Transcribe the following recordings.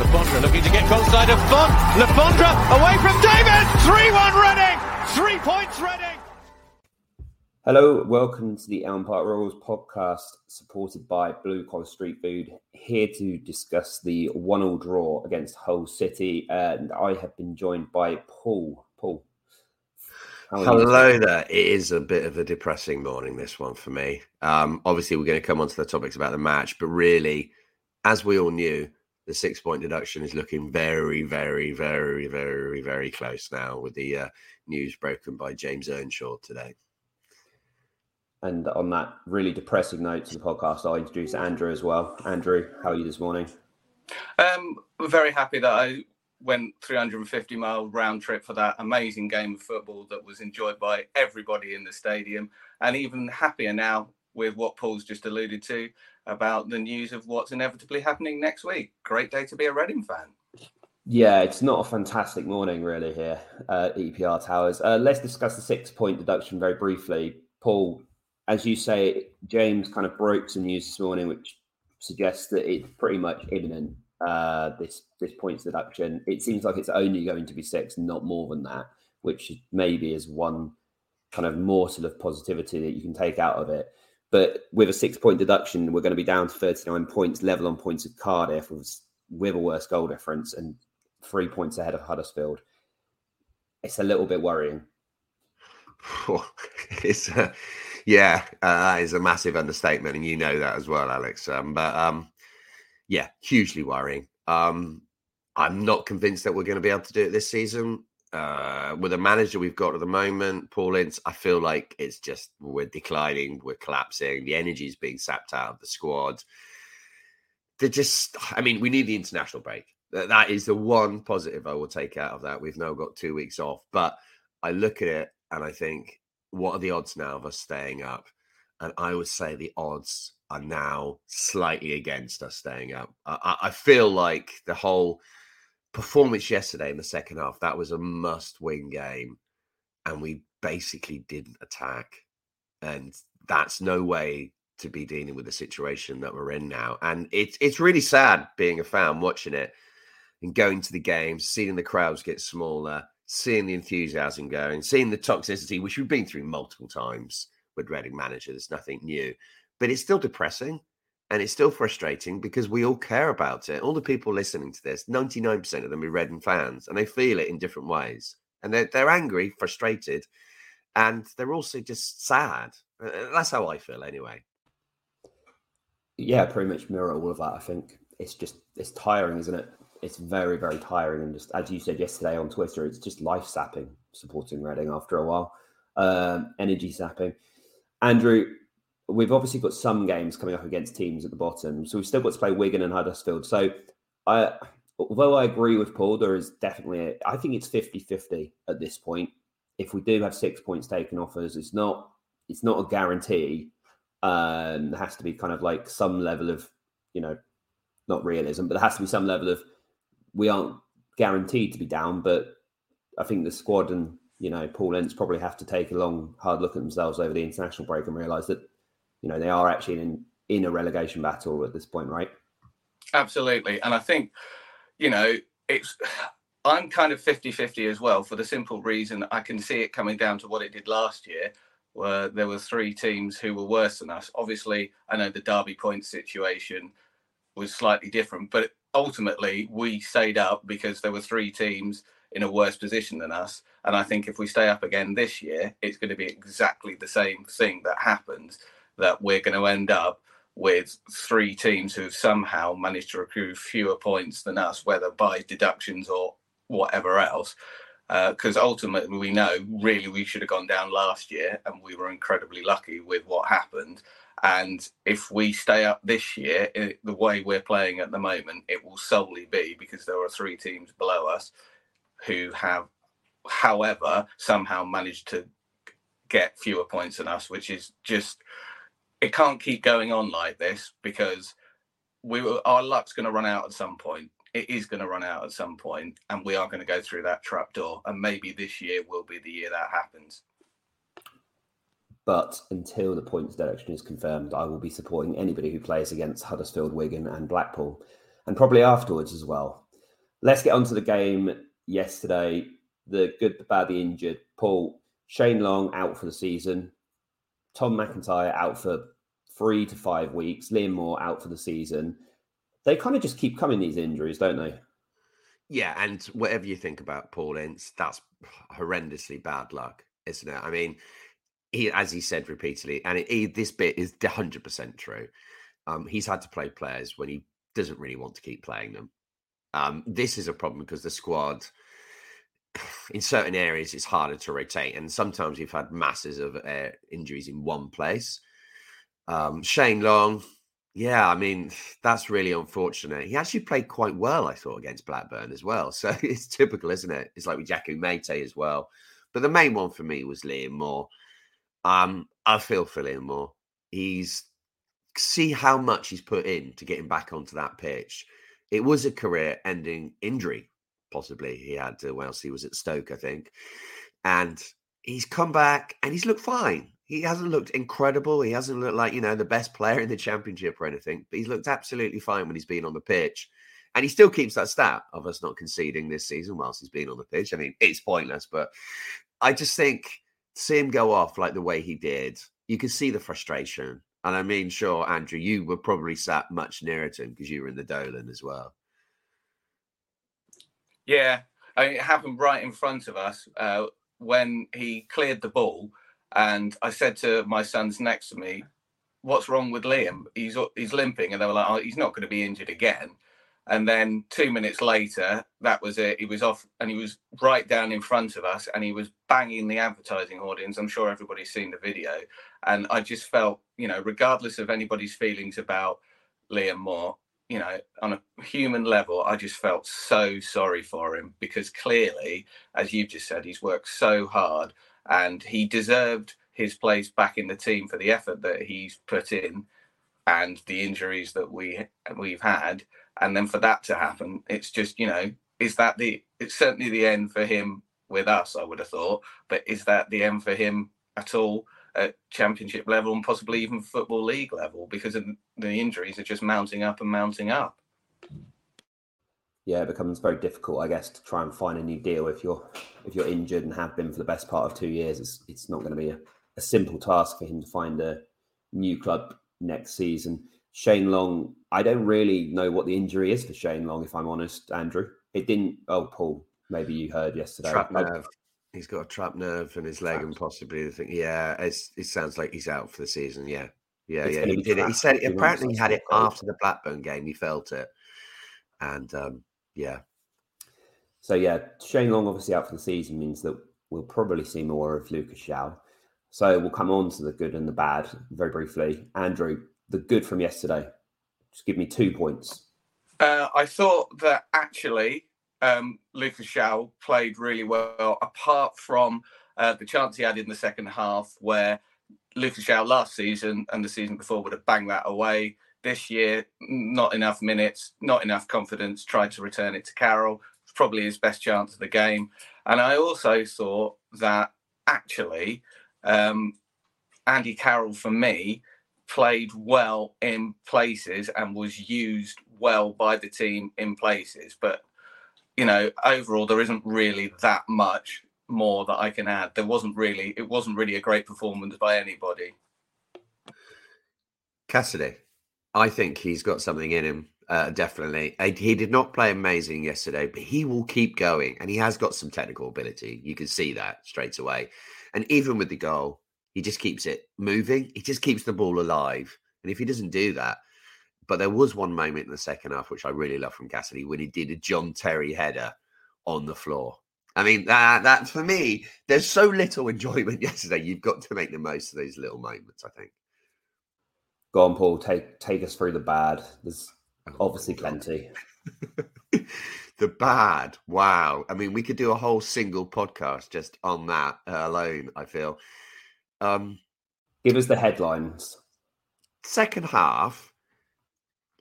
Le Fondre looking to get goal side of Font. Le Fondre away from David. 3-1 Reading. Three points Reading. Hello, welcome to the Elm Park Royals podcast, supported by Blue Collar Street Food. Here to discuss the one-all draw against Hull City, and I have been joined by Paul. Paul, Hello there. It is a bit of a depressing morning, this one for me. Um, obviously, we're going to come on to the topics about the match, but really, as we all knew, the six point deduction is looking very, very, very, very, very close now with the uh, news broken by James Earnshaw today. And on that really depressing note to the podcast, I'll introduce Andrew as well. Andrew, how are you this morning? Um, I'm very happy that I went 350 mile round trip for that amazing game of football that was enjoyed by everybody in the stadium, and even happier now with what Paul's just alluded to about the news of what's inevitably happening next week. Great day to be a Reading fan. Yeah, it's not a fantastic morning really here at EPR Towers. Uh, let's discuss the six point deduction very briefly. Paul, as you say, James kind of broke some news this morning, which suggests that it's pretty much imminent. Uh, this this points deduction. It seems like it's only going to be six, not more than that, which maybe is one kind of morsel of positivity that you can take out of it. But with a six point deduction, we're going to be down to 39 points, level on points of Cardiff with, a worse goal difference and three points ahead of Huddersfield. It's a little bit worrying. it's uh, yeah, uh, a massive understatement, and you know that as well, Alex. Um, but um, yeah, hugely worrying. Um, I'm not convinced that we're going to be able to do it this season uh, with the manager we've got at the moment, Paul Ince, I feel like it's just we're declining, we're collapsing, the energy is being sapped out of the squad. They're just, I mean, we need the international break. That is the one positive I will take out of that. We've now got two weeks off, but I look at it and I think, what are the odds now of us staying up? And I would say the odds are now slightly against us staying up. I, I feel like the whole performance yesterday in the second half, that was a must win game. And we basically didn't attack. And that's no way to be dealing with the situation that we're in now. And it's it's really sad being a fan watching it and going to the games, seeing the crowds get smaller, seeing the enthusiasm going, seeing the toxicity, which we've been through multiple times with Reading manager. There's nothing new. But it's still depressing and it's still frustrating because we all care about it. All the people listening to this, 99% of them are Reading fans, and they feel it in different ways. And they're, they're angry, frustrated, and they're also just sad. That's how I feel anyway. Yeah, pretty much mirror all of that. I think it's just, it's tiring, isn't it? It's very, very tiring. And just, as you said yesterday on Twitter, it's just life sapping supporting Reading after a while, um, energy sapping. Andrew, we've obviously got some games coming up against teams at the bottom, so we've still got to play Wigan and Huddersfield. So, I, although I agree with Paul, there is definitely, a, I think it's 50-50 at this point. If we do have six points taken off us, it's not, it's not a guarantee. Um, there has to be kind of like some level of, you know, not realism, but there has to be some level of, we aren't guaranteed to be down, but I think the squad and you know Paul Ince probably have to take a long, hard look at themselves over the international break and realise that you know, they are actually in, in a relegation battle at this point, right? Absolutely. And I think, you know, it's, I'm kind of 50 50 as well for the simple reason I can see it coming down to what it did last year, where there were three teams who were worse than us. Obviously, I know the Derby point situation was slightly different, but ultimately we stayed up because there were three teams in a worse position than us. And I think if we stay up again this year, it's going to be exactly the same thing that happens that we're going to end up with three teams who've somehow managed to accrue fewer points than us, whether by deductions or whatever else. Because uh, ultimately, we know really we should have gone down last year, and we were incredibly lucky with what happened. And if we stay up this year, it, the way we're playing at the moment, it will solely be because there are three teams below us who have, however, somehow managed to get fewer points than us, which is just it can't keep going on like this because we our luck's going to run out at some point. It is going to run out at some point, and we are going to go through that trap door. And maybe this year will be the year that happens. But until the points deduction is confirmed, I will be supporting anybody who plays against Huddersfield, Wigan, and Blackpool, and probably afterwards as well. Let's get on to the game yesterday. The good, the bad, the injured. Paul, Shane Long out for the season. Tom McIntyre out for three to five weeks. Liam Moore out for the season. They kind of just keep coming, these injuries, don't they? Yeah, and whatever you think about Paul Ince, that's horrendously bad luck, isn't it? I mean, he, as he said repeatedly, and it, he, this bit is 100% true. Um, he's had to play players when he doesn't really want to keep playing them. Um, this is a problem because the squad, in certain areas, it's harder to rotate. And sometimes we've had masses of uh, injuries in one place. Um, Shane Long, yeah, I mean, that's really unfortunate. He actually played quite well, I thought, against Blackburn as well. So it's typical, isn't it? It's like with Yakou Meite as well. But the main one for me was Liam Moore. Um, I feel for Liam Moore. He's see how much he's put in to get him back onto that pitch. It was a career-ending injury, possibly he had to whilst he was at Stoke, I think, and he's come back and he's looked fine. He hasn't looked incredible. He hasn't looked like you know the best player in the championship or anything, but he's looked absolutely fine when he's been on the pitch. And he still keeps that stat of us not conceding this season whilst he's been on the pitch. I mean, it's pointless, but I just think see him go off like the way he did, you can see the frustration. And I mean, sure, Andrew, you were probably sat much nearer to him because you were in the Dolan as well. Yeah, I mean, it happened right in front of us uh, when he cleared the ball, and I said to my sons next to me, "What's wrong with Liam? He's he's limping," and they were like, "Oh, he's not going to be injured again." And then two minutes later, that was it. He was off and he was right down in front of us and he was banging the advertising audience. I'm sure everybody's seen the video. And I just felt, you know, regardless of anybody's feelings about Liam Moore, you know, on a human level, I just felt so sorry for him because clearly, as you've just said, he's worked so hard and he deserved his place back in the team for the effort that he's put in and the injuries that we we've had. And then for that to happen it's just you know is that the it's certainly the end for him with us i would have thought but is that the end for him at all at championship level and possibly even football league level because the injuries are just mounting up and mounting up yeah it becomes very difficult i guess to try and find a new deal if you're if you're injured and have been for the best part of two years it's, it's not going to be a, a simple task for him to find a new club next season Shane Long, I don't really know what the injury is for Shane Long, if I'm honest, Andrew. It didn't. Oh, Paul, maybe you heard yesterday. Nerve. He's got a trap nerve in his leg, and possibly the thing. Yeah, it sounds like he's out for the season. Yeah, yeah, it's yeah. He did it. He said apparently he had it after the Blackburn game. He felt it, and um, yeah. So yeah, Shane Long obviously out for the season means that we'll probably see more of Lucas João. So we'll come on to the good and the bad very briefly. Andrew, the good from yesterday? Just give me two points. Uh, I thought that actually um, Lucas played really well, apart from uh, the chance he had in the second half, where Lucas João last season and the season before would have banged that away. This year, not enough minutes, not enough confidence. Tried to return it to Carroll. Probably his best chance of the game. And I also thought that actually um, Andy Carroll, for me, played well in places and was used well by the team in places. But you know, overall, there isn't really that much more that I can add. There wasn't really, it wasn't really a great performance by anybody. Cassidy, I think he's got something in him. Uh, definitely, he did not play amazing yesterday, but he will keep going, and he has got some technical ability. You can see that straight away. And even with the goal, he just keeps it moving. He just keeps the ball alive. And if he doesn't do that, but there was one moment in the second half which I really love from Cassidy when he did a John Terry header on the floor. I mean, that that for me, there's so little enjoyment yesterday. You've got to make the most of those little moments. I think. Go on, Paul. Take take us through the bad. There's obviously plenty. the bad. Wow. I mean, we could do a whole single podcast just on that alone. I feel. Um, Give us the headlines. Second half,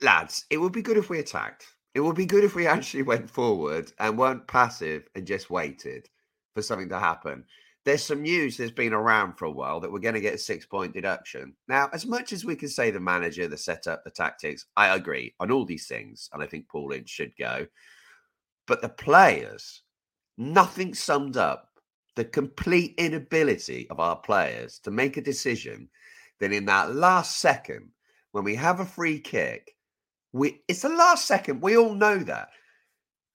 lads. It would be good if we attacked. It would be good if we actually went forward and weren't passive and just waited for something to happen. There's some news that's been around for a while that we're going to get a six point deduction. Now, as much as we can say the manager, the setup, the tactics, I agree on all these things. And I think Paul Ince should go. But the players, nothing summed up the complete inability of our players to make a decision that in that last second, when we have a free kick, we it's the last second. We all know that.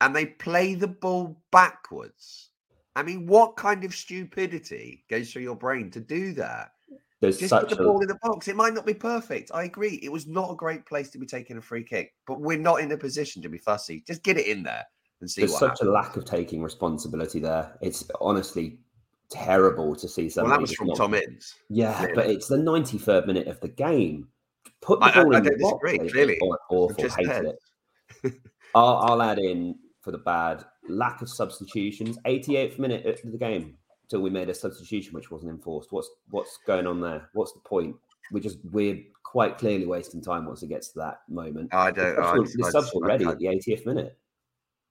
And they play the ball backwards. I mean, what kind of stupidity goes through your brain to do that? There's Just put the ball in the box. It might not be perfect. I agree. It was not a great place to be taking a free kick, but we're not in a position to be fussy. Just get it in there and see. There's such happens. a lack of taking responsibility there. It's honestly terrible to see something. Well, that was from not... Tom Ince. Yeah, but it's the 93rd minute of the game. Put the ball I, I, in I the box. Disagree, clearly, awful. Hate it. I'll, I'll add in for the bad lack of substitutions. 88th minute of the game till we made a substitution which wasn't enforced. What's what's going on there? What's the point? We just we're quite clearly wasting time once it gets to that moment. I don't. The subs, the subs were ready at the 80th minute.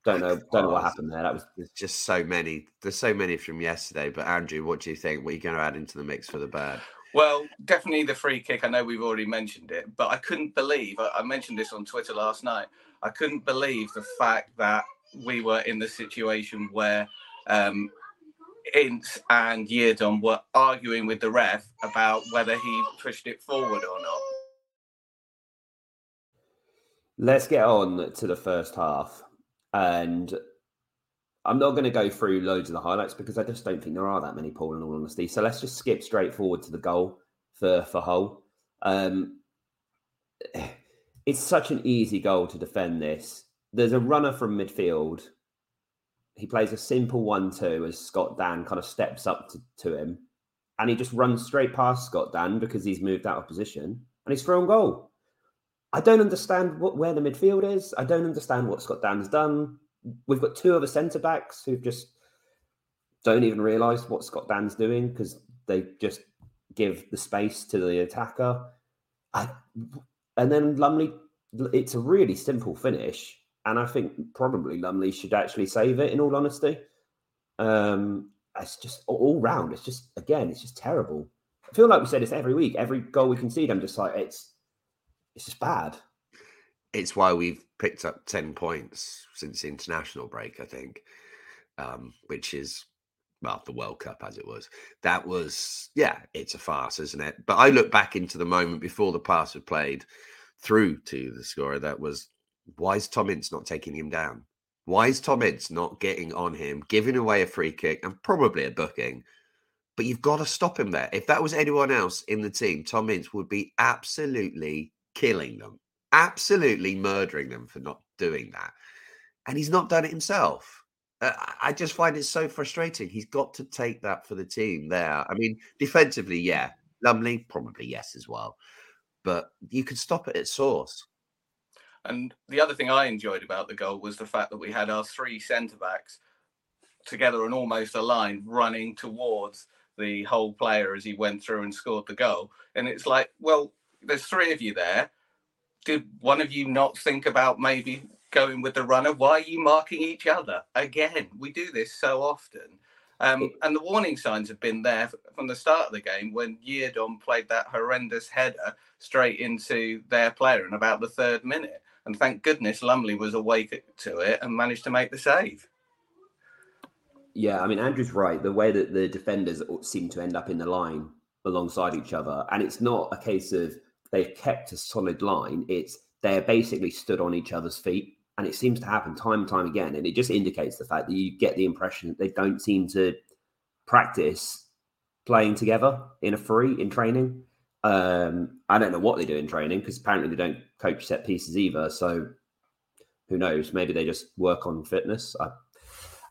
Don't know. Don't know what happened there. That was there's just so many. There's so many from yesterday. But Andrew, what do you think? What are you going to add into the mix for the bad? Well, definitely the free kick. I know we've already mentioned it, but I couldn't believe. I mentioned this on Twitter last night. I couldn't believe the fact that we were in the situation where um, Ince and Yiadom were arguing with the ref about whether he pushed it forward or not. Let's get on to the first half. And I'm not going to go through loads of the highlights because I just don't think there are that many, Paul, in all honesty. So let's just skip straight forward to the goal for, for Hull. Um, it's such an easy goal to defend this. There's a runner from midfield. He plays a simple 1 2 as Scott Dann kind of steps up to, to him. And he just runs straight past Scott Dann because he's moved out of position and he's thrown goal. I don't understand what where the midfield is. I don't understand what Scott Dann's done. We've got two other centre backs who just don't even realise what Scott Dann's doing because they just give the space to the attacker. I, and then Lumley, it's a really simple finish, and I think probably Lumley should actually save it. In all honesty, um, it's just all round. It's just again, it's just terrible. I feel like we say this every week. Every goal we concede, I'm just like it's it's just bad. It's why we've picked up 10 points since the international break, I think, um, which is, well, the World Cup as it was. That was, yeah, it's a farce, isn't it? But I look back into the moment before the pass was played through to the scorer. That was, why is Tom Ince not taking him down? Why is Tom Ince not getting on him, giving away a free kick and probably a booking? But you've got to stop him there. If that was anyone else in the team, Tom Ince would be absolutely killing them, absolutely murdering them for not doing that. And he's not done it himself. Uh, I just find it so frustrating. He's got to take that for the team there. I mean, defensively, yeah. Lumley, probably yes as well. But you could stop it at source. And the other thing I enjoyed about the goal was the fact that we had our three centre backs together and almost aligned running towards the Hull player as he went through and scored the goal. And it's like, well, there's three of you there. Did one of you not think about maybe going with the runner? Why are you marking each other? Again, we do this so often. Um, and the warning signs have been there from the start of the game when Yiadom played that horrendous header straight into their player in about the third minute. And thank goodness Lumley was awake to it and managed to make the save. Yeah, I mean, Andrew's right. The way that the defenders seem to end up in the line alongside each other, and it's not a case of they've kept a solid line. It's they're basically stood on each other's feet. And it seems to happen time and time again. And it just indicates the fact that you get the impression that they don't seem to practice playing together in a free in training. Um, I don't know what they do in training because apparently they don't coach set pieces either. So who knows? Maybe they just work on fitness. I,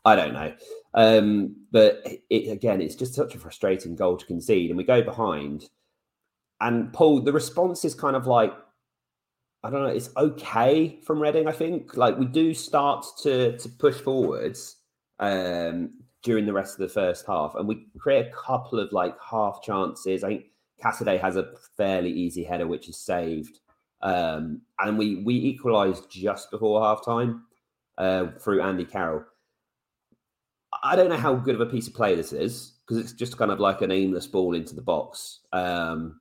I don't know. Um, but it, again, it's just such a frustrating goal to concede. And we go behind and Paul, the response is kind of like, I don't know, it's okay from Reading. I think like we do start to to push forwards um, during the rest of the first half, and we create a couple of like half chances. I think Cassidy has a fairly easy header which is saved, um, and we we equalised just before half time uh, through Andy Carroll. I don't know how good of a piece of play this is because it's just kind of like an aimless ball into the box. Um,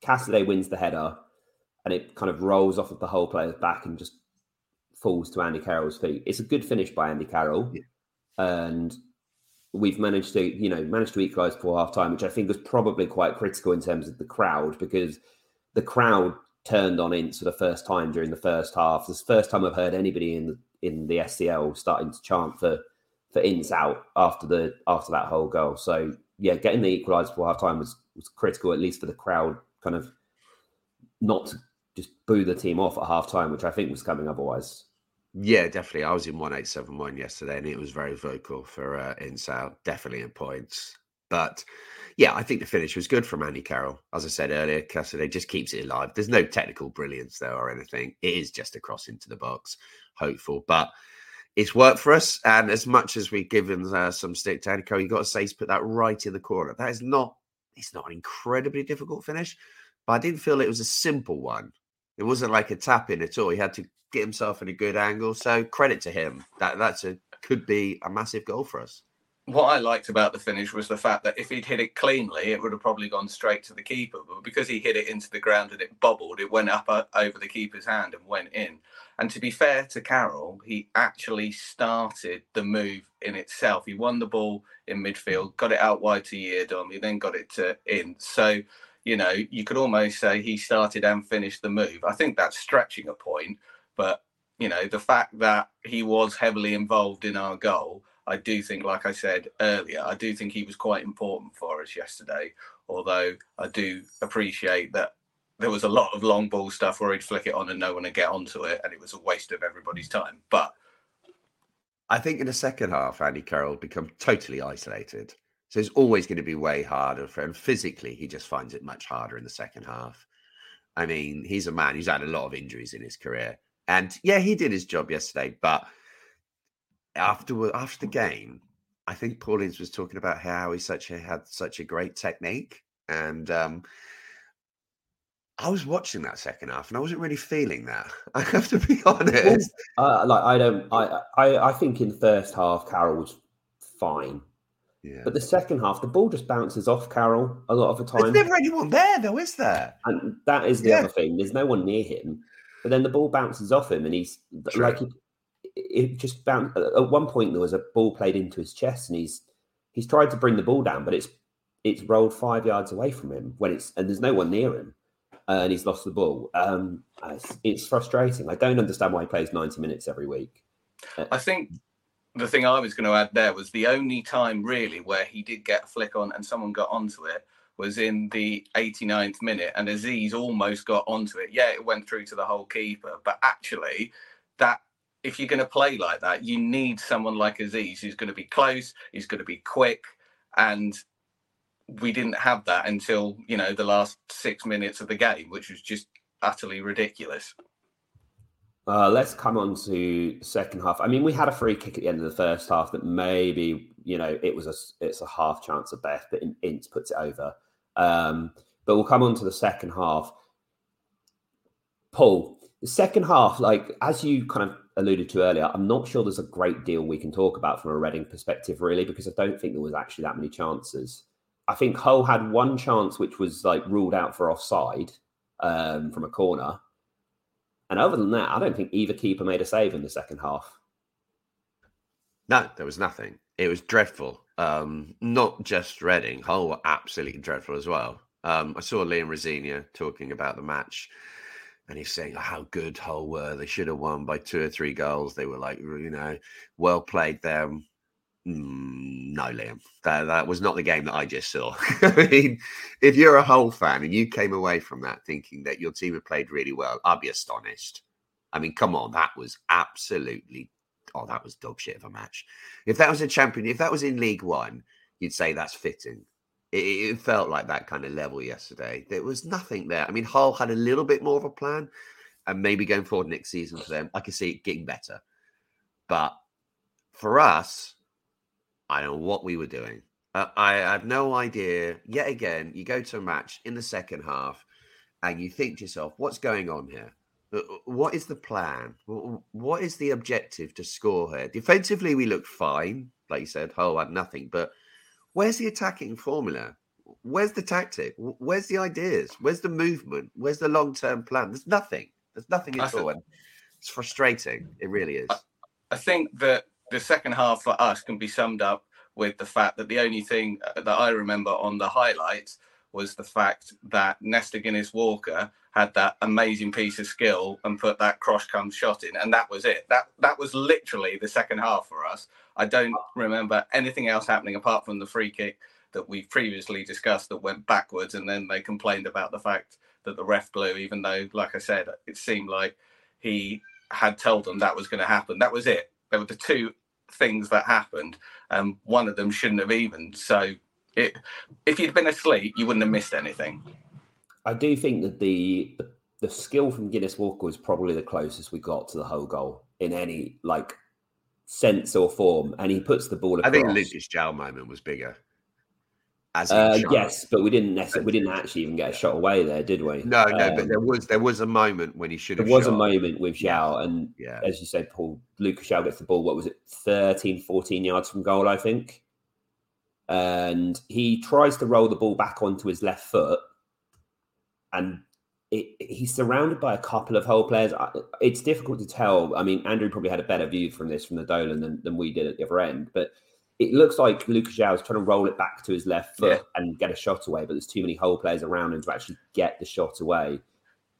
Cassidy wins the header and it kind of rolls off of the Hull player's back and just falls to Andy Carroll's feet. It's a good finish by Andy Carroll. Yeah. And we've managed to, you know, managed to equalise before half time, which I think was probably quite critical in terms of the crowd because the crowd turned on Ince for the first time during the first half. This first time I've heard anybody in the in the SCL starting to chant for for Ince out after the after that Hull goal. So yeah, getting the equaliser before half time was was critical, at least for the crowd kind of not just boo the team off at half time, which I think was coming otherwise. Yeah, definitely. I was in 1871 yesterday and it was very vocal for uh, Ince out, definitely in points. But yeah, I think the finish was good from Andy Carroll. As I said earlier, Cassidy just keeps it alive. There's no technical brilliance there or anything. It is just a cross into the box, hopeful. But it's worked for us. And as much as we give him uh, some stick to Andy Carroll, you've got to say he's put that right in the corner. That is not it's not an incredibly difficult finish, but I didn't feel it was a simple one. It wasn't like a tap in at all. He had to get himself in a good angle. So credit to him. That that's a could be a massive goal for us. What I liked about the finish was the fact that if he'd hit it cleanly, it would have probably gone straight to the keeper. But because he hit it into the ground and it bobbled, it went up uh, over the keeper's hand and went in. And to be fair to Carroll, he actually started the move in itself. He won the ball in midfield, got it out wide to Yiadom, he then got it to in. So, you know, you could almost say he started and finished the move. I think that's stretching a point, but you know, the fact that he was heavily involved in our goal, I do think, like I said earlier, I do think he was quite important for us yesterday. Although I do appreciate that there was a lot of long ball stuff where he'd flick it on and no one would get onto it, and it was a waste of everybody's time. But I think in the second half, Andy Carroll become totally isolated. So it's always going to be way harder for him. Physically, he just finds it much harder in the second half. I mean, he's a man who's had a lot of injuries in his career. And yeah, he did his job yesterday. But after after the game, I think Paul Ince was talking about how he such a, had such a great technique. And um, I was watching that second half and I wasn't really feeling that. I have to be honest. Uh, like I don't, I, I, I think in the first half Carroll was fine, yeah. but the second half the ball just bounces off Carroll a lot of the time. There's never anyone there though, is there? And that is the yeah. other thing. There's no one near him, but then the ball bounces off him and he's True. like it, it just bounced. At one point there was a ball played into his chest and he's he's tried to bring the ball down, but it's it's rolled five yards away from him when it's and there's no one near him uh, and he's lost the ball. Um, it's, it's, frustrating. I don't understand why he plays 90 minutes every week. Uh, I think the thing I was going to add there was the only time really where he did get a flick on and someone got onto it was in the 89th minute and Azeez almost got onto it. Yeah, it went through to the Hull keeper, but actually that if you're going to play like that, you need someone like Azeez who's going to be close, he's going to be quick and we didn't have that until you know the last six minutes of the game, which was just utterly ridiculous. Uh, let's come on to second half. I mean, we had a free kick at the end of the first half that maybe you know it was a it's a half chance of best, but Ince puts it over. Um, but we'll come on to the second half. Paul, the second half, like as you kind of alluded to earlier, I'm not sure there's a great deal we can talk about from a Reading perspective, really, because I don't think there was actually that many chances. I think Hull had one chance which was like ruled out for offside um, from a corner. And other than that, I don't think either keeper made a save in the second half. No, there was nothing. It was dreadful. Um, not just Reading, Hull were absolutely dreadful as well. Um, I saw Liam Rosenior talking about the match, and he's saying how good Hull were. They should have won by two or three goals. They were like, you know, well played them. Mm, no, Liam, that, that was not the game that I just saw. I mean, if you're a Hull fan and you came away from that thinking that your team had played really well, I'd be astonished. I mean, come on, that was absolutely, oh, that was dog shit of a match. If that was a champion, if that was in League One, you'd say that's fitting. It, it, felt like that kind of level yesterday. There was nothing there. I mean, Hull had a little bit more of a plan, and maybe going forward next season for them, I can see it getting better. But for us, I don't know what we were doing. Uh, I have no idea. Yet again, you go to a match in the second half, and you think to yourself, "What's going on here? Uh, uh, what is the plan? What is the objective to score here?" Defensively, we looked fine, like you said. Hull had nothing, but where's the attacking formula? Where's the tactic? Where's the ideas? Where's the movement? Where's the long term plan? There's nothing. There's nothing at all. And it's frustrating. It really is. I think that the second half for us can be summed up with the fact that the only thing uh, that I remember on the highlights was the fact that Nesta Guinness Walker had that amazing piece of skill and put that cross come shot in, and that was it. That that was literally the second half for us. I don't remember anything else happening apart from the free kick that we've previously discussed that went backwards, and then they complained about the fact that the ref blew, even though, like I said, it seemed like he had told them that was going to happen. That was it. There were the two things that happened, and one of them shouldn't have even. So, it, if you'd been asleep, you wouldn't have missed anything. I do think that the the skill from Guinness Walker was probably the closest we got to the Hull goal in any like sense or form, and he puts the ball. Across. I think Lucas João moment was bigger. As uh, yes, but we didn't necessarily, we didn't actually even get a shot away there, did we? No, no, um, but there was there was a moment when he should have. There was shot. a moment with João, and yeah. as you said, Paul Lucas João gets the ball. What was it, 13, 14 yards from goal, I think, and he tries to roll the ball back onto his left foot, and it, he's surrounded by a couple of Hull players. It's difficult to tell. I mean, Andrew probably had a better view from this from the Dolan than, than we did at the other end, but it looks like Lucas João is trying to roll it back to his left foot yeah. and get a shot away, but there's too many Hull players around him to actually get the shot away.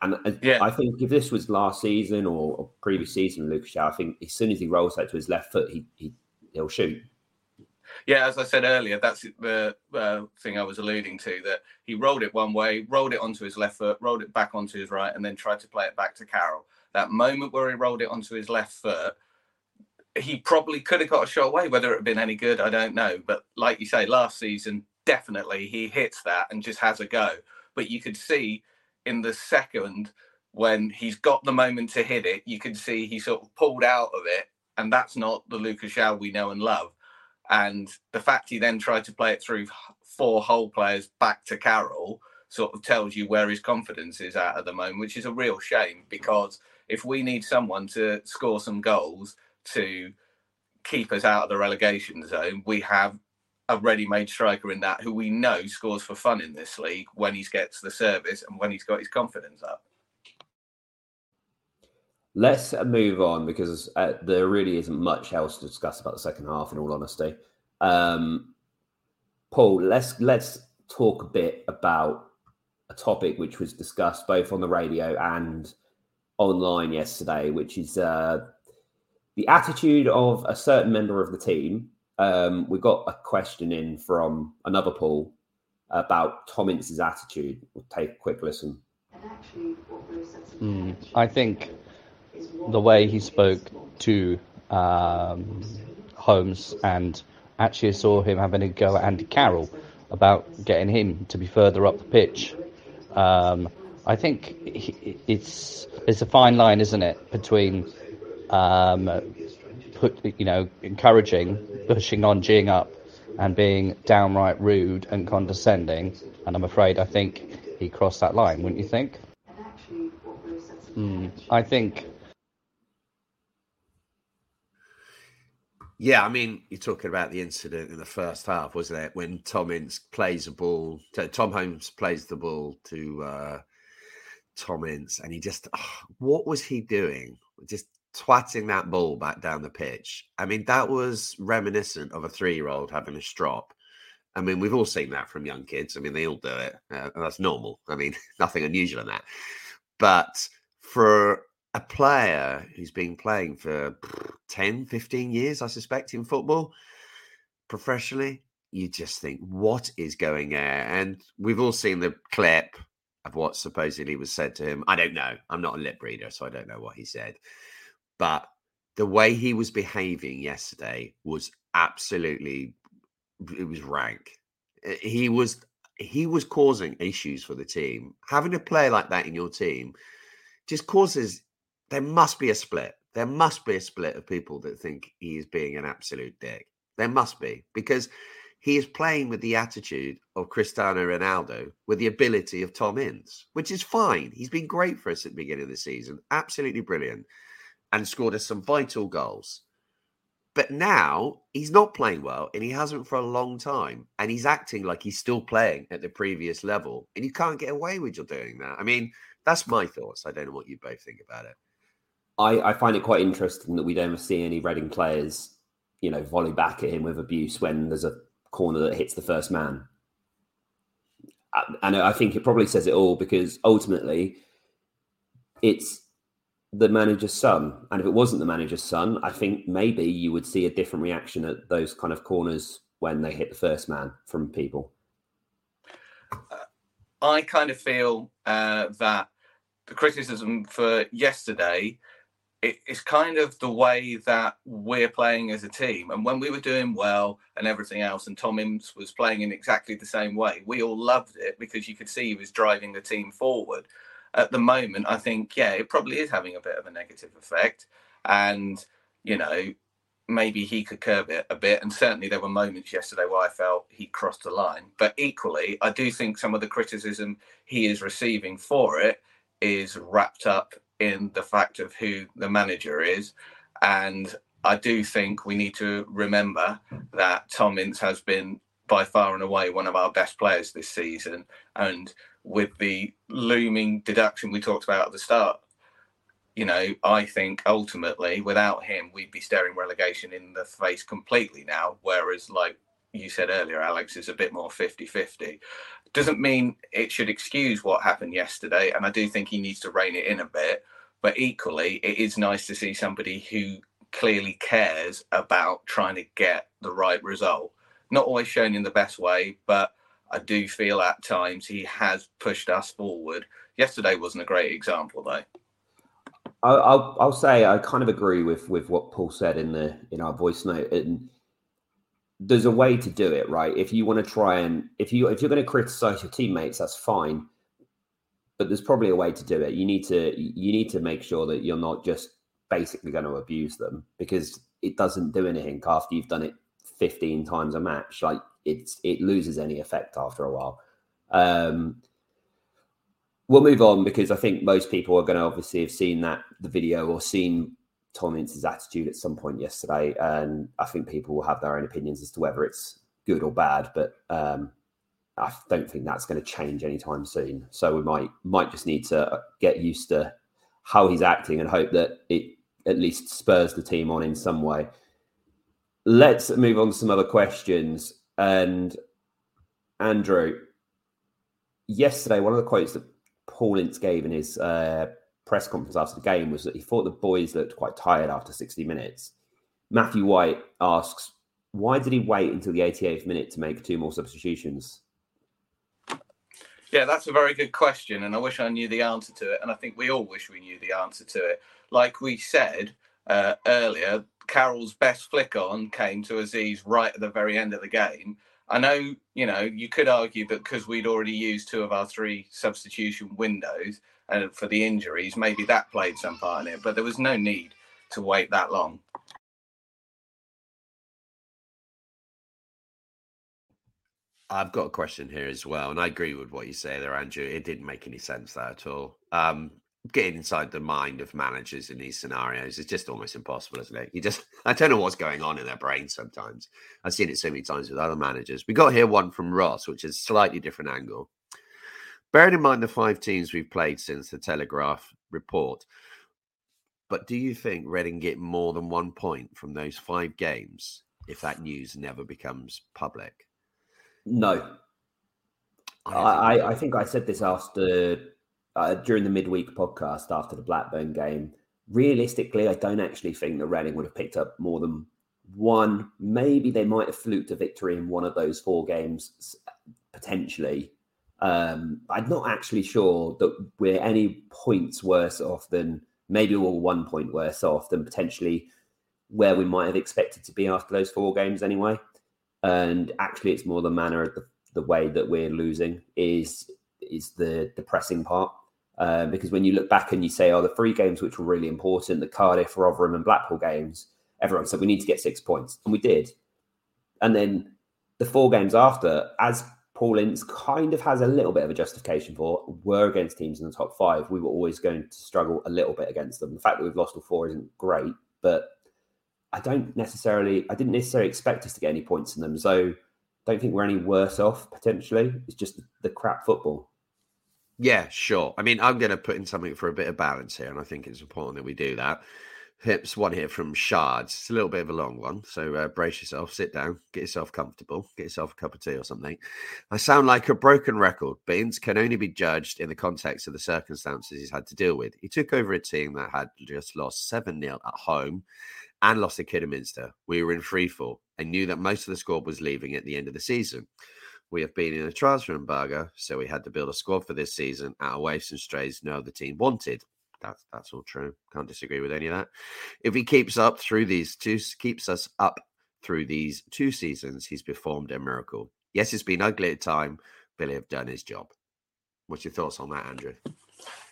And yeah. I think if this was last season or, or previous season, Lucas João, I think as soon as he rolls that to his left foot, he, he he'll shoot. Yeah, as I said earlier, that's the uh, thing I was alluding to. That he rolled it one way, rolled it onto his left foot, rolled it back onto his right, and then tried to play it back to Carroll. That moment where he rolled it onto his left foot, he probably could have got a shot away. Whether it had been any good, I don't know. But like you say, last season, definitely he hits that and just has a go. But you could see in the second when he's got the moment to hit it, you could see he sort of pulled out of it. And that's not the Lucas João we know and love. And the fact he then tried to play it through four Hull players back to Carroll sort of tells you where his confidence is at at the moment, which is a real shame because if we need someone to score some goals, to keep us out of the relegation zone, we have a ready-made striker in that who we know scores for fun in this league when he gets the service and when he's got his confidence up. Let's move on because uh, there really isn't much else to discuss about the second half. In all honesty, um, Paul, let's let's talk a bit about a topic which was discussed both on the radio and online yesterday, which is uh, the attitude of a certain member of the team. Um, we got a question in from another Paul about Tom Ince's attitude. We'll take a quick listen. Mm, I think the way he spoke to um, Holmes and actually saw him having a go at Andy Carroll about getting him to be further up the pitch. Um, I think it's it's a fine line, isn't it, between um, put you know encouraging, pushing on, geeing up, and being downright rude and condescending. And I'm afraid I think he crossed that line, wouldn't you think? Mm, I think. Yeah, I mean, you're talking about the incident in the first half, wasn't it? When Tom Ince plays a ball, Tom Holmes plays the ball to uh, Tom Ince, and he just, oh, what was he doing? Just twatting that ball back down the pitch. I mean, that was reminiscent of a three year old having a strop. I mean, we've all seen that from young kids. I mean, they all do it. Uh, that's normal. I mean, nothing unusual in that. But for a player who's been playing for 10, 15 years, I suspect, in football professionally, you just think, what is going on? And we've all seen the clip of what supposedly was said to him. I don't know. I'm not a lip reader, so I don't know what he said. But the way he was behaving yesterday was absolutely it was rank. Eh, he was he was causing issues for the team. Having a player like that in your team just causes there must be a split. There must be a split of people that think he is being an absolute dick. There must be because he is playing with the attitude of Cristiano Ronaldo with the ability of Tom Ince, which is fine. He's been great for us at the beginning of the season, absolutely brilliant, and scored us some vital goals. But now he's not playing well and he hasn't for a long time. And he's acting like he's still playing at the previous level. And you can't get away with you doing that. I mean, that's my thoughts. I don't know what you both think about it. I, I find it quite interesting that we don't see any Reading players, you know, volley back at him with abuse when there's a corner that hits the first man. Uh, and I think it probably says it all because ultimately it's the manager's son. And if it wasn't the manager's son, I think maybe you would see a different reaction at those kind of corners when they hit the first man from people. I kind of feel uh, that the criticism for yesterday it, it's kind of the way that we're playing as a team. And when we were doing well and everything else, and Tom Ince was playing in exactly the same way, we all loved it because you could see he was driving the team forward at the moment, I think, yeah, it probably is having a bit of a negative effect. And, you know, maybe he could curb it a bit. And certainly there were moments yesterday where I felt he crossed the line. But equally, I do think some of the criticism he is receiving for it is wrapped up in the fact of who the manager is. And I do think we need to remember that Tom Ince has been by far and away one of our best players this season. And with the looming deduction we talked about at the start. You know, I think ultimately without him, we'd be staring relegation in the face completely now. Whereas, like you said earlier, Alex is a bit more 50 50. Doesn't mean it should excuse what happened yesterday. And I do think he needs to rein it in a bit. But equally, it is nice to see somebody who clearly cares about trying to get the right result. Not always shown in the best way, but I do feel at times he has pushed us forward. Yesterday wasn't a great example, though. I'll, I'll say I kind of agree with with what Paul said in the in our voice note, and there's a way to do it, right? If you want to try and if you if you're going to criticize your teammates, that's fine, but there's probably a way to do it. You need to you need to make sure that you're not just basically going to abuse them because it doesn't do anything after you've done it 15 times a match. Like it's it loses any effect after a while. Um, we'll move on because I think most people are going to obviously have seen that the video or seen Tom Ince's attitude at some point yesterday, and I think people will have their own opinions as to whether it's good or bad. But um, I don't think that's going to change anytime soon. So we might might just need to get used to how he's acting and hope that it at least spurs the team on in some way. Let's move on to some other questions. And Andrew, yesterday, one of the quotes that Paul Ince gave in his uh, press conference after the game was that he thought the boys looked quite tired after 60 minutes. Matthew White asks, why did he wait until the 88th minute to make two more substitutions? Yeah, that's a very good question. And I wish I knew the answer to it. And I think we all wish we knew the answer to it. Like we said uh, earlier, Carroll's best flick on came to Azeez right at the very end of the game. I know, you know, you could argue that because we'd already used two of our three substitution windows and for the injuries, maybe that played some part in it, but there was no need to wait that long. I've got a question here as well, and I agree with what you say there, Andrew. It didn't make any sense there at all. Um, getting inside the mind of managers in these scenarios is just almost impossible, isn't it? You just, I don't know what's going on in their brain sometimes. I've seen it so many times with other managers. We got here one from Ross, which is slightly different angle. Bearing in mind the five teams we've played since the Telegraph report, but do you think Reading get more than one point from those five games if that news never becomes public? No. I, I, I think I said this after uh, during the midweek podcast after the Blackburn game. Realistically, I don't actually think that Reading would have picked up more than one. Maybe they might have fluked a victory in one of those four games, potentially. Um, I'm not actually sure that we're any points worse off than maybe we're one point worse off than potentially where we might have expected to be after those four games anyway. And actually, it's more the manner of the, the way that we're losing is is the depressing part. Um, because when you look back and you say, oh, the three games which were really important, the Cardiff, Rotherham, and Blackpool games, everyone said we need to get six points, and we did. And then the four games after, as Paul Ince kind of has a little bit of a justification for, were against teams in the top five. We were always going to struggle a little bit against them. The fact that we've lost all four isn't great, but I don't necessarily, I didn't necessarily expect us to get any points in them. So don't think we're any worse off potentially. It's just the crap football. Yeah, sure. I mean, I'm going to put in something for a bit of balance here, and I think it's important that we do that. Hips one here from Shards. It's a little bit of a long one, so uh, brace yourself, sit down, get yourself comfortable, get yourself a cup of tea or something. I sound like a broken record, but Ince can only be judged in the context of the circumstances he's had to deal with. He took over a team that had just lost 7 0 at home and lost to Kidderminster. We were in free fall and knew that most of the squad was leaving at the end of the season. We have been in a transfer embargo, so we had to build a squad for this season out of waifs and strays no other team wanted. That's that's all true. Can't disagree with any of that. If he keeps up through these two keeps us up through these two seasons, he's performed a miracle. Yes, it's been ugly at time. Billy have done his job. What's your thoughts on that, Andrew?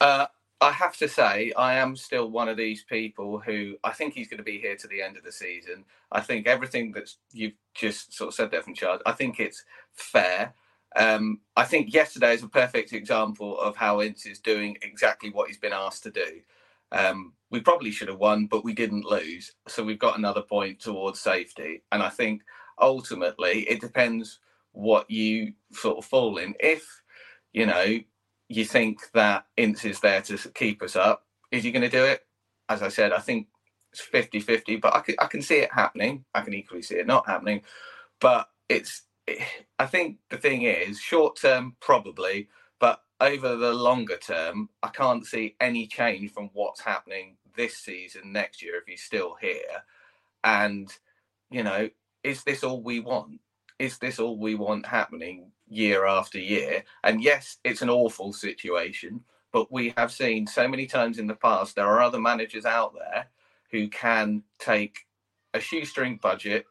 Uh, I have to say, I am still one of these people who I think he's going to be here to the end of the season. I think everything that you've just sort of said there from Charles, I think it's fair. Um, I think yesterday is a perfect example of how Ince is doing exactly what he's been asked to do. Um, we probably should have won, but we didn't lose. So we've got another point towards safety. And I think ultimately it depends what you sort of fall in. If, you know, you think that Ince is there to keep us up. Is he going to do it? As I said, I think it's 50 50, but I can, I can see it happening. I can equally see it not happening. But it's, I think the thing is, short term, probably, but over the longer term, I can't see any change from what's happening this season, next year, if he's still here. And, you know, is this all we want? Is this all we want happening year after year. And yes, it's an awful situation, but we have seen so many times in the past there are other managers out there who can take a shoestring budget,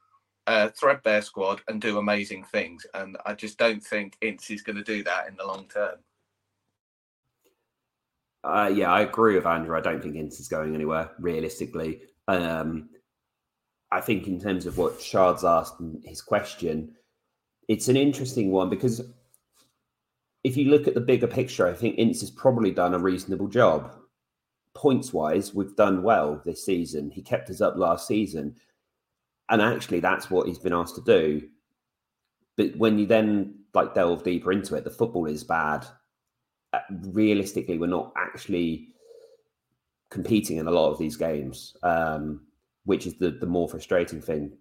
a threadbare squad, and do amazing things. And I just don't think Ince is going to do that in the long term. Uh, yeah, I agree with Andrew. I don't think Ince is going anywhere realistically. Um, I think in terms of what Shards asked and his question, it's an interesting one because if you look at the bigger picture, I think Ince has probably done a reasonable job. Points wise, we've done well this season. He kept us up last season. And actually, that's what he's been asked to do. But when you then like delve deeper into it, the football is bad. Uh, realistically, we're not actually competing in a lot of these games, um, which is the, the more frustrating thing.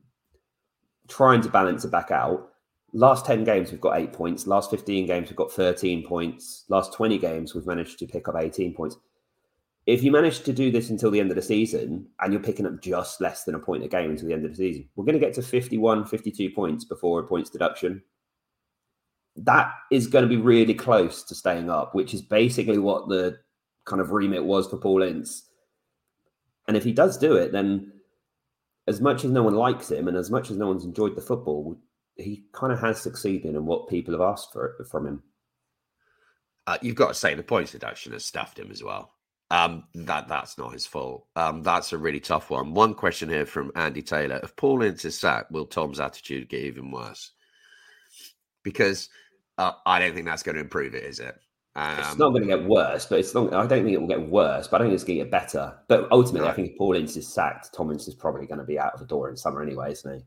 Trying to balance it back out last 10 games we've got eight points. Last 15 games we've got 13 points. Last 20 games we've managed to pick up 18 points. If you manage to do this until the end of the season and you're picking up just less than a point a game until the end of the season we're going to get to 51 52 points before a points deduction. That is going to be really close to staying up which is basically what the kind of remit was for paul ince. And if he does do it then as much as no one likes him and as much as no one's enjoyed the football he kind of has succeeded in what people have asked for from him. Uh, you've got to say the points deduction has stuffed him as well. Um, that that's not his fault. Um, that's a really tough one. One question here from Andy Taylor: If Paul Ince is sacked, will Tom's attitude get even worse? Because uh, I don't think that's going to improve it, is it? Um, it's not going to get worse, but it's not. I don't think it will get worse, but I don't think it's going to get better. But ultimately, I think if Paul Ince is sacked, Tom Ince is probably going to be out of the door in summer anyway, isn't he?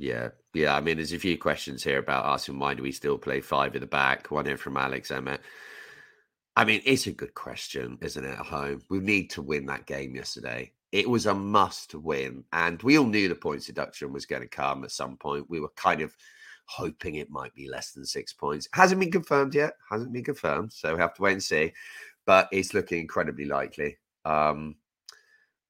Yeah, yeah. I mean, there's a few questions here about asking why do we still play five at the back. One here from Alex Emmett. I mean, it's a good question, isn't it? At home, we need to win that game yesterday. It was a must win, and we all knew the points deduction was going to come at some point. We were kind of hoping it might be less than six points. Hasn't been confirmed yet. Hasn't been confirmed, so we have to wait and see. But it's looking incredibly likely. Um,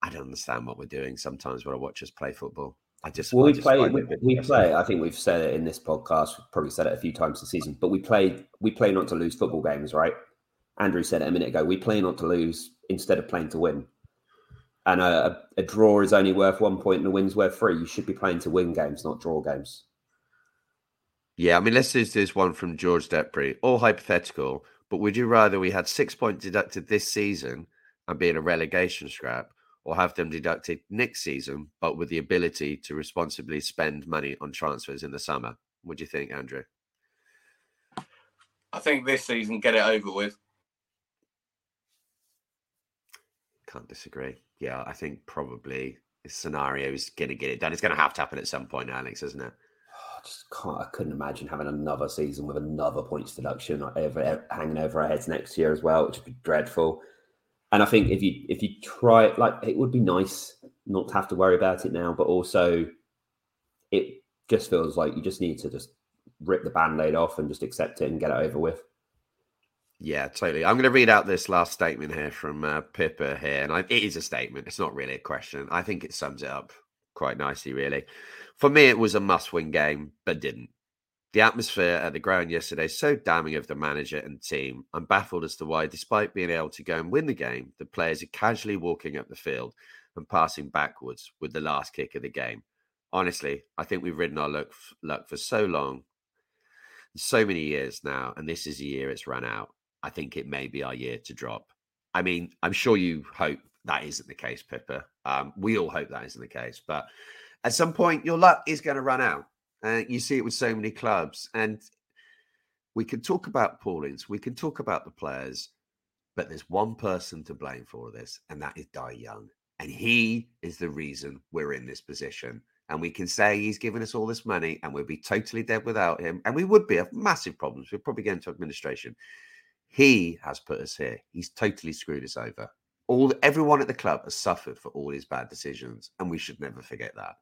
I don't understand what we're doing sometimes when I watch us play football. I just well, we just play we, we play. I think we've said it in this podcast. We've probably said it a few times this season, but we play we play not to lose football games, right? Andrew said it a minute ago. We play not to lose instead of playing to win. And a, a draw is only worth one point, and a win's worth three. You should be playing to win games, not draw games. Yeah, I mean, let's do this one from George Depre, all hypothetical, but would you rather we had six points deducted this season and be in a relegation scrap, or have them deducted next season, but with the ability to responsibly spend money on transfers in the summer? What do you think, Andrew? I think this season, get it over with. Can't disagree. Yeah, I think probably this scenario is going to get it done. It's going to have to happen at some point, Alex, isn't it? Oh, I just can't. I couldn't imagine having another season with another points deduction over, hanging over our heads next year as well, which would be dreadful. And I think if you if you try it, like it would be nice not to have to worry about it now, but also it just feels like you just need to just rip the band-aid off and just accept it and get it over with. Yeah, totally. I'm going to read out this last statement here from uh, Pippa here, and I, it is a statement. It's not really a question. I think it sums it up quite nicely, really. For me, it was a must-win game, but didn't. The atmosphere at the ground yesterday so damning of the manager and team. I'm baffled as to why, despite being able to go and win the game, the players are casually walking up the field and passing backwards with the last kick of the game. Honestly, I think we've ridden our luck, luck for so long, so many years now, and this is a year it's run out. I think it may be our year to drop. I mean, I'm sure you hope that isn't the case, Pippa. Um, we all hope that isn't the case, but at some point, your luck is going to run out. Uh, you see it with so many clubs, and we can talk about Paul Ince, we can talk about the players, but there's one person to blame for this, and that is Dai Yongge, and he is the reason we're in this position. And we can say he's given us all this money, and we'd be totally dead without him, and we would be have massive problems. We'd probably get into administration. He has put us here. He's totally screwed us over. All everyone at the club has suffered for all his bad decisions, and we should never forget that.